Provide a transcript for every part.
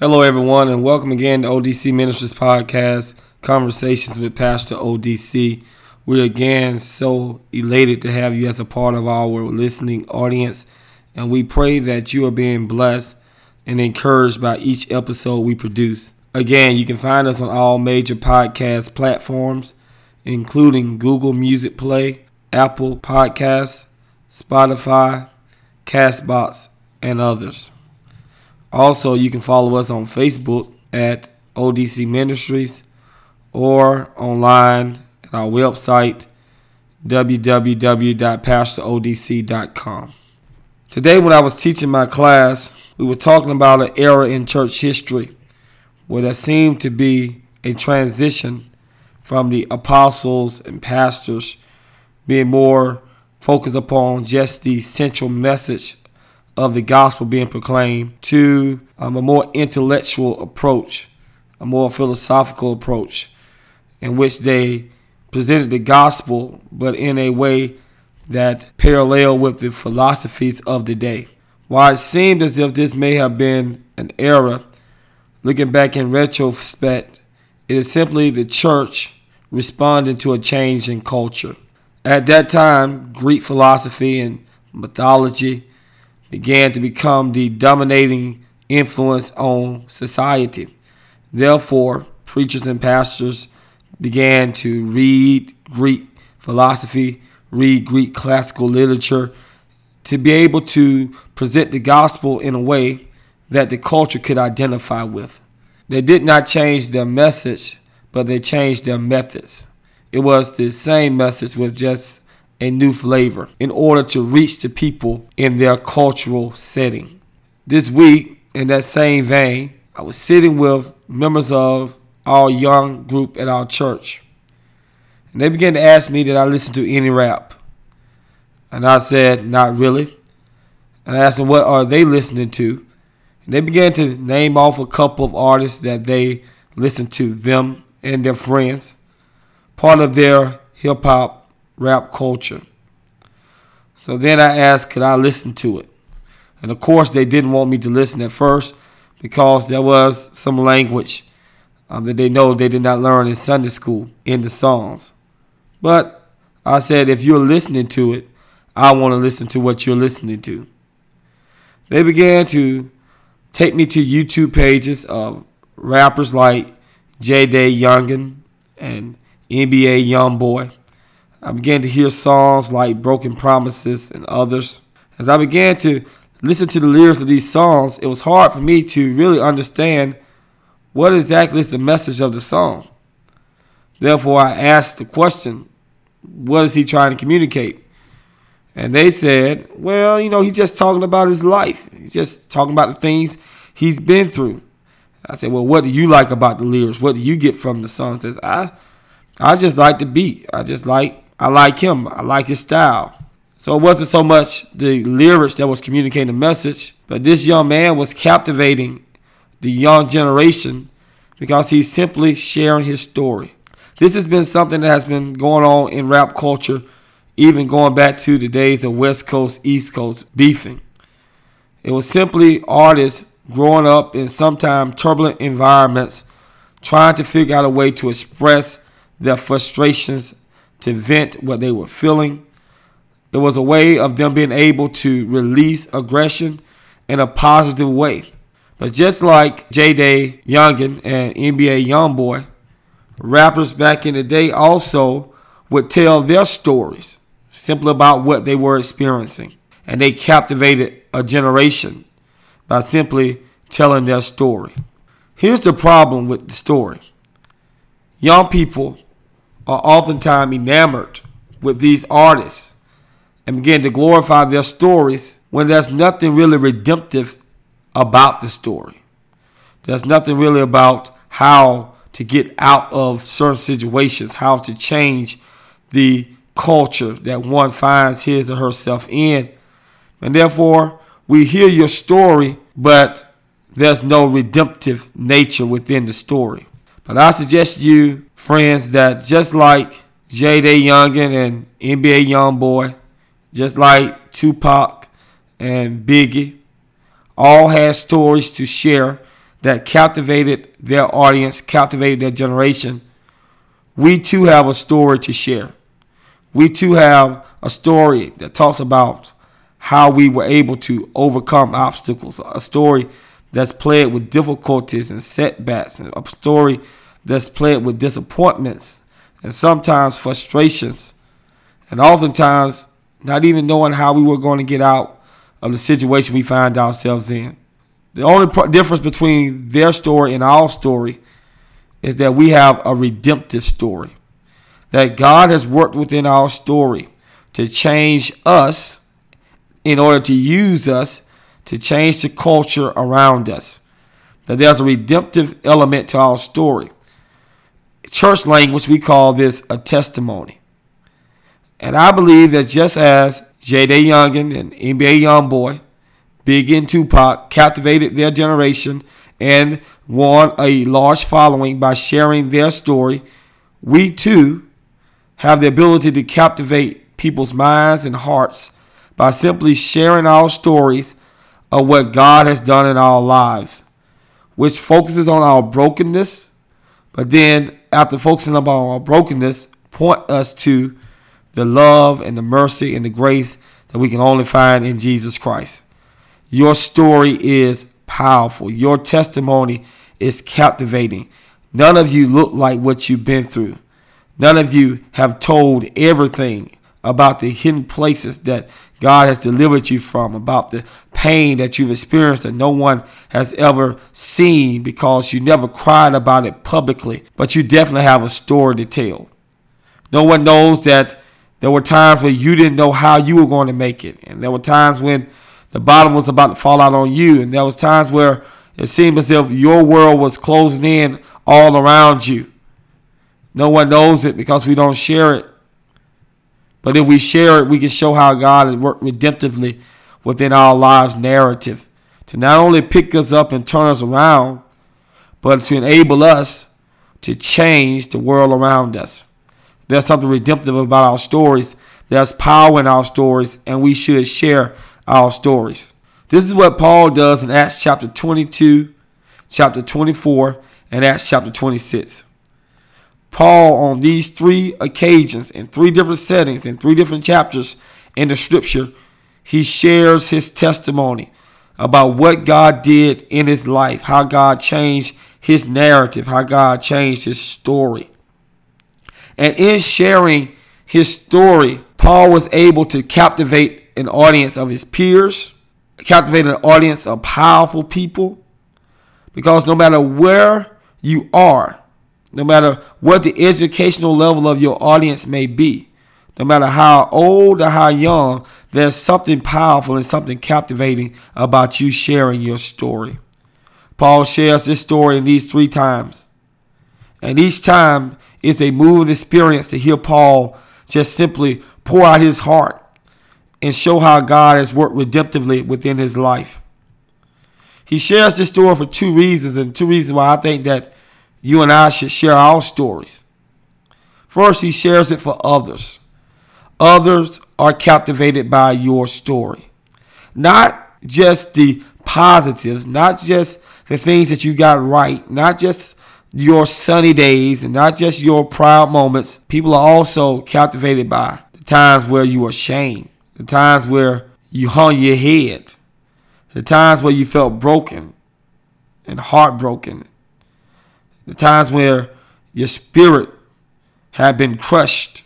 Hello, everyone, and welcome again to ODC Ministries Podcast Conversations with Pastor ODC. We're again so elated to have you as a part of our listening audience, and we pray that you are being blessed and encouraged by each episode we produce. Again, you can find us on all major podcast platforms, including Google Music Play, Apple Podcasts, Spotify, Castbox, and others. Also, you can follow us on Facebook at ODC Ministries or online at our website www.pastorodc.com. Today, when I was teaching my class, we were talking about an era in church history where there seemed to be a transition from the apostles and pastors being more focused upon just the central message of the gospel being proclaimed to um, a more intellectual approach, a more philosophical approach, in which they presented the gospel, but in a way that paralleled with the philosophies of the day. While it seemed as if this may have been an era, looking back in retrospect, it is simply the church responding to a change in culture. At that time, Greek philosophy and mythology began to become the dominating influence on society. Therefore, preachers and pastors began to read Greek philosophy, read Greek classical literature, to be able to present the gospel in a way that the culture could identify with. They did not change their message, but they changed their methods. It was the same message with just a new flavor in order to reach the people in their cultural setting. This week, in that same vein, I was sitting with members of our young group at our church. And they began to ask me did I listen to any rap. And I said, not really. And I asked them what are they listening to. And they began to name off a couple of artists that they listen to, them and their friends, part of their hip hop rap culture. So then I asked, could I listen to it? And of course, they didn't want me to listen at first because there was some language um, that they know they did not learn in Sunday school in the songs. But I said, if you're listening to it, I want to listen to what you're listening to. They began to take me to YouTube pages of rappers like JayDaYoungan and NBA Youngboy. I began to hear songs like Broken Promises and others. As I began to listen to the lyrics of these songs, it was hard for me to really understand what exactly is the message of the song. Therefore, I asked the question, what is he trying to communicate? And they said, well, you know, he's just talking about his life. He's just talking about the things he's been through. I said, well, what do you like about the lyrics? What do you get from the song? He says, I, I just like the beat. I just like I like him. I like his style. So it wasn't so much the lyrics that was communicating the message, but this young man was captivating the young generation because he's simply sharing his story. This has been something that has been going on in rap culture, even going back to the days of West Coast, East Coast beefing. It was simply artists growing up in sometimes turbulent environments, trying to figure out a way to express their frustrations to vent what they were feeling. It was a way of them being able to release aggression in a positive way. But just like JayDaYoungan and NBA Youngboy, rappers back in the day also would tell their stories simply about what they were experiencing. And they captivated a generation by simply telling their story. Here's the problem with the story young people are oftentimes enamored with these artists and begin to glorify their stories when there's nothing really redemptive about the story. There's nothing really about how to get out of certain situations, how to change the culture that one finds his or herself in. And therefore, we hear your story, but there's no redemptive nature within the story. But I suggest you, friends, that just like JayDaYoungan and NBA Youngboy, just like Tupac and Biggie, all had stories to share that captivated their audience, captivated their generation, we too have a story to share. We too have a story that talks about how we were able to overcome obstacles, a story that's played with difficulties and setbacks, and a story that's played with disappointments and sometimes frustrations, and oftentimes not even knowing how we were going to get out of the situation we find ourselves in. The only difference between their story and our story is that we have a redemptive story. That God has worked within our story to change us in order to use us to change the culture around us. That there's a redemptive element to our story. Church language, we call this a testimony. And I believe that just as J.J. Youngin and NBA Youngboy, Biggie and Tupac captivated their generation and won a large following by sharing their story, we too have the ability to captivate people's minds and hearts by simply sharing our stories of what God has done in our lives, which focuses on our brokenness, but then after focusing on our brokenness, point us to the love and the mercy and the grace that we can only find in Jesus Christ. Your story is powerful. Your testimony is captivating. None of you look like what you've been through. None of you have told everything about the hidden places that God has delivered you from, about the pain that you've experienced that no one has ever seen because you never cried about it publicly, but you definitely have a story to tell. No one knows that there were times where you didn't know how you were going to make it, and there were times when the bottom was about to fall out on you, and there was times where it seemed as if your world was closing in all around you. No one knows it because we don't share it. But if we share it, we can show how God has worked redemptively within our lives' narrative to not only pick us up and turn us around, but to enable us to change the world around us. There's something redemptive about our stories. There's power in our stories, and we should share our stories. This is what Paul does in Acts chapter 22, chapter 24, and Acts chapter 26. Paul, on these three occasions, in three different settings, in three different chapters in the scripture, he shares his testimony about what God did in his life, how God changed his narrative, how God changed his story. And in sharing his story, Paul was able to captivate an audience of his peers, captivate an audience of powerful people, because no matter where you are, no matter what the educational level of your audience may be, no matter how old or how young, there's something powerful and something captivating about you sharing your story. Paul shares this story in these three times. And each time it's a moving experience to hear Paul just simply pour out his heart and show how God has worked redemptively within his life. He shares this story for two reasons, and two reasons why I think that you and I should share our stories. First, he shares it for others. Others are captivated by your story. Not just the positives, not just the things that you got right, not just your sunny days and not just your proud moments. People are also captivated by the times where you were ashamed, the times where you hung your head, the times where you felt broken and heartbroken the times where your spirit had been crushed.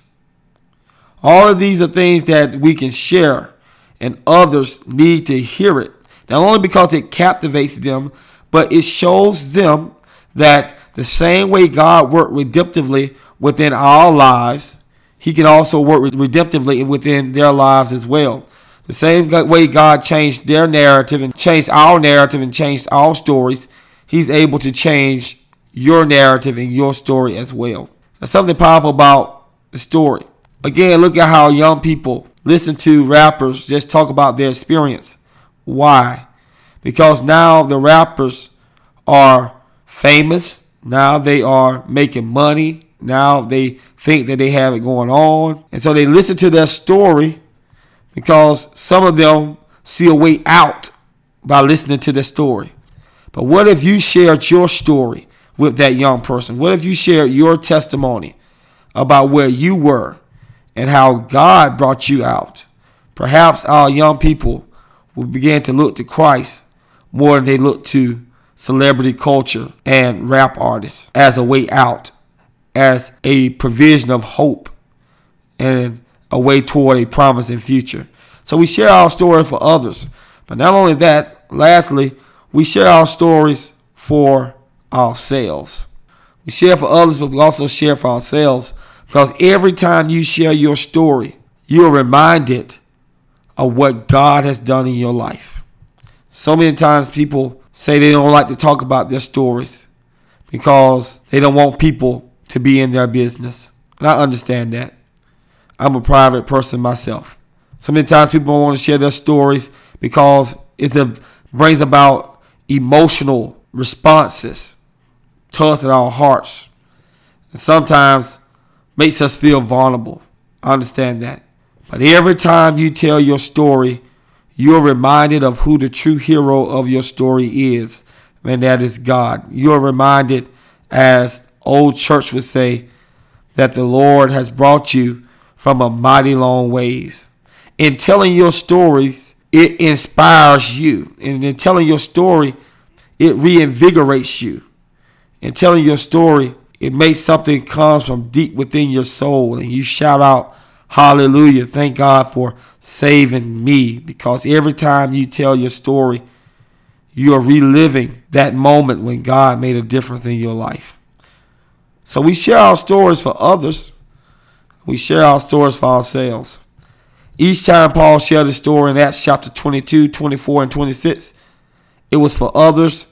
All of these are things that we can share, and others need to hear it. Not only because it captivates them, but it shows them that the same way God worked redemptively within our lives, He can also work redemptively within their lives as well. The same way God changed their narrative and changed our narrative and changed our stories, He's able to change your narrative and your story as well. There's something powerful about the story. Again, look at how young people listen to rappers just talk about their experience. Why? Because now the rappers are famous. Now they are making money. Now they think that they have it going on. And so they listen to their story because some of them see a way out by listening to their story. But what if you shared your story with that young person? What if you shared your testimony about where you were and how God brought you out? Perhaps our young people will begin to look to Christ more than they look to celebrity culture and rap artists as a way out, as a provision of hope and a way toward a promising future. So we share our story for others. But not only that, lastly, we share our stories for ourselves. We share for others, but we also share for ourselves because every time you share your story, you're reminded of what God has done in your life. So many times people say they don't like to talk about their stories because they don't want people to be in their business. And I understand that. I'm a private person myself. So many times people don't want to share their stories because it brings about emotional responses to us in our hearts. And sometimes makes us feel vulnerable. I understand that. But every time you tell your story, you're reminded of who the true hero of your story is, and that is God. You're reminded, as old church would say, that the Lord has brought you from a mighty long ways. In telling your stories, it inspires you. And in telling your story, it reinvigorates you. In telling your story, it makes something comes from deep within your soul and you shout out, Hallelujah. Thank God for saving me. Because every time you tell your story, you are reliving that moment when God made a difference in your life. So we share our stories for others. We share our stories for ourselves. Each time Paul shared his story in Acts chapter 22, 24, and 26, it was for others,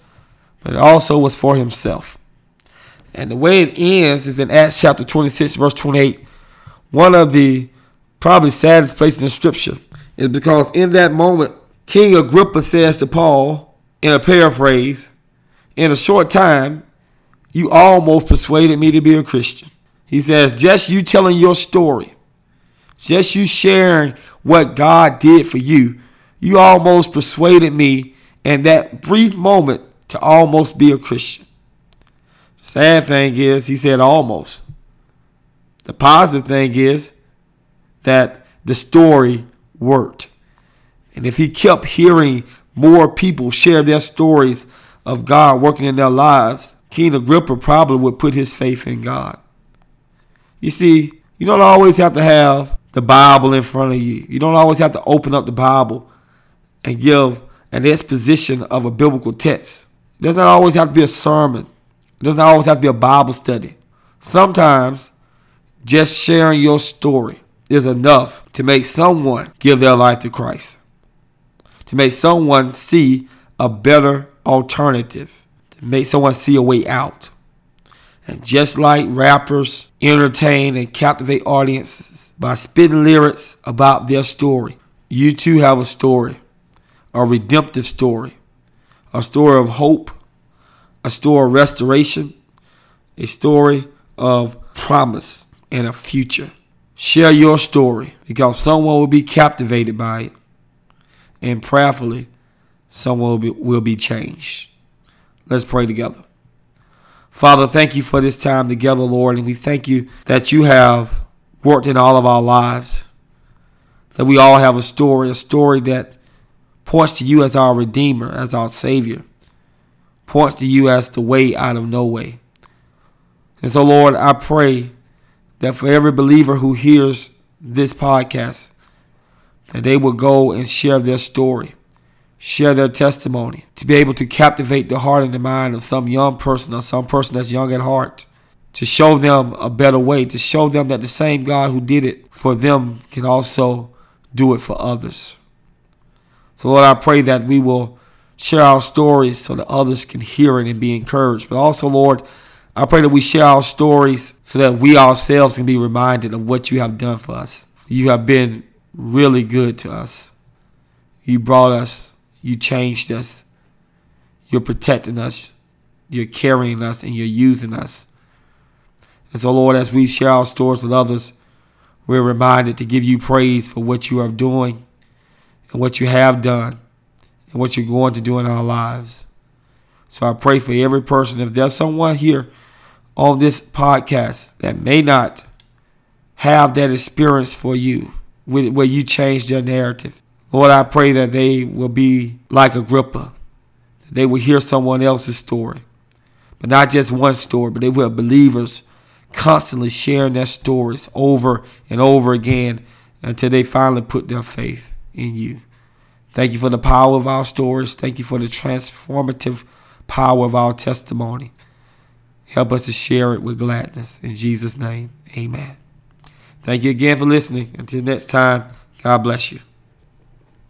but it also was for himself. And the way it ends is in Acts chapter 26, verse 28. One of the probably saddest places in scripture is because in that moment, King Agrippa says to Paul, in a paraphrase, in a short time, you almost persuaded me to be a Christian. He says, just you telling your story, just you sharing what God did for you, you almost persuaded me in that brief moment to almost be a Christian. Sad thing is, he said almost. The positive thing is that the story worked. And if he kept hearing more people share their stories of God working in their lives, King Agrippa probably would put his faith in God. You see, you don't always have to have the Bible in front of you. You don't always have to open up the Bible and give an exposition of a biblical text. It doesn't always have to be a sermon. It doesn't always have to be a Bible study. Sometimes just sharing your story is enough to make someone give their life to Christ, to make someone see a better alternative, to make someone see a way out. And just like rappers entertain and captivate audiences by spitting lyrics about their story, you too have a story, a redemptive story, a story of hope a story of restoration, a story of promise, and a future. Share your story because someone will be captivated by it. And prayerfully, someone will be, will be changed. Let's pray together. Father, thank you for this time together, Lord, and we thank you that you have worked in all of our lives. That we all have a story, a story that points to you as our Redeemer, as our Savior points to you as the way out of no way. And so, Lord, I pray that for every believer who hears this podcast, that they will go and share their story, share their testimony, to be able to captivate the heart and the mind of some young person or some person that's young at heart, to show them a better way, to show them that the same God who did it for them can also do it for others. So, Lord, I pray that we will share our stories so that others can hear it and be encouraged. But also, Lord, I pray that we share our stories so that we ourselves can be reminded of what you have done for us. You have been really good to us. You brought us, you changed us, you're protecting us, you're carrying us, and you're using us. And so, Lord, as we share our stories with others, we're reminded to give you praise for what you are doing and what you have done and what you're going to do in our lives. So I pray for every person. If there's someone here on this podcast that may not have that experience for you, where you change their narrative, Lord, I pray that they will be like Agrippa. They will hear someone else's story. But not just one story, but they will have believers constantly sharing their stories over and over again until they finally put their faith in you. Thank you for the power of our stories. Thank you for the transformative power of our testimony. Help us to share it with gladness. In Jesus' name, amen. Thank you again for listening. Until next time, God bless you.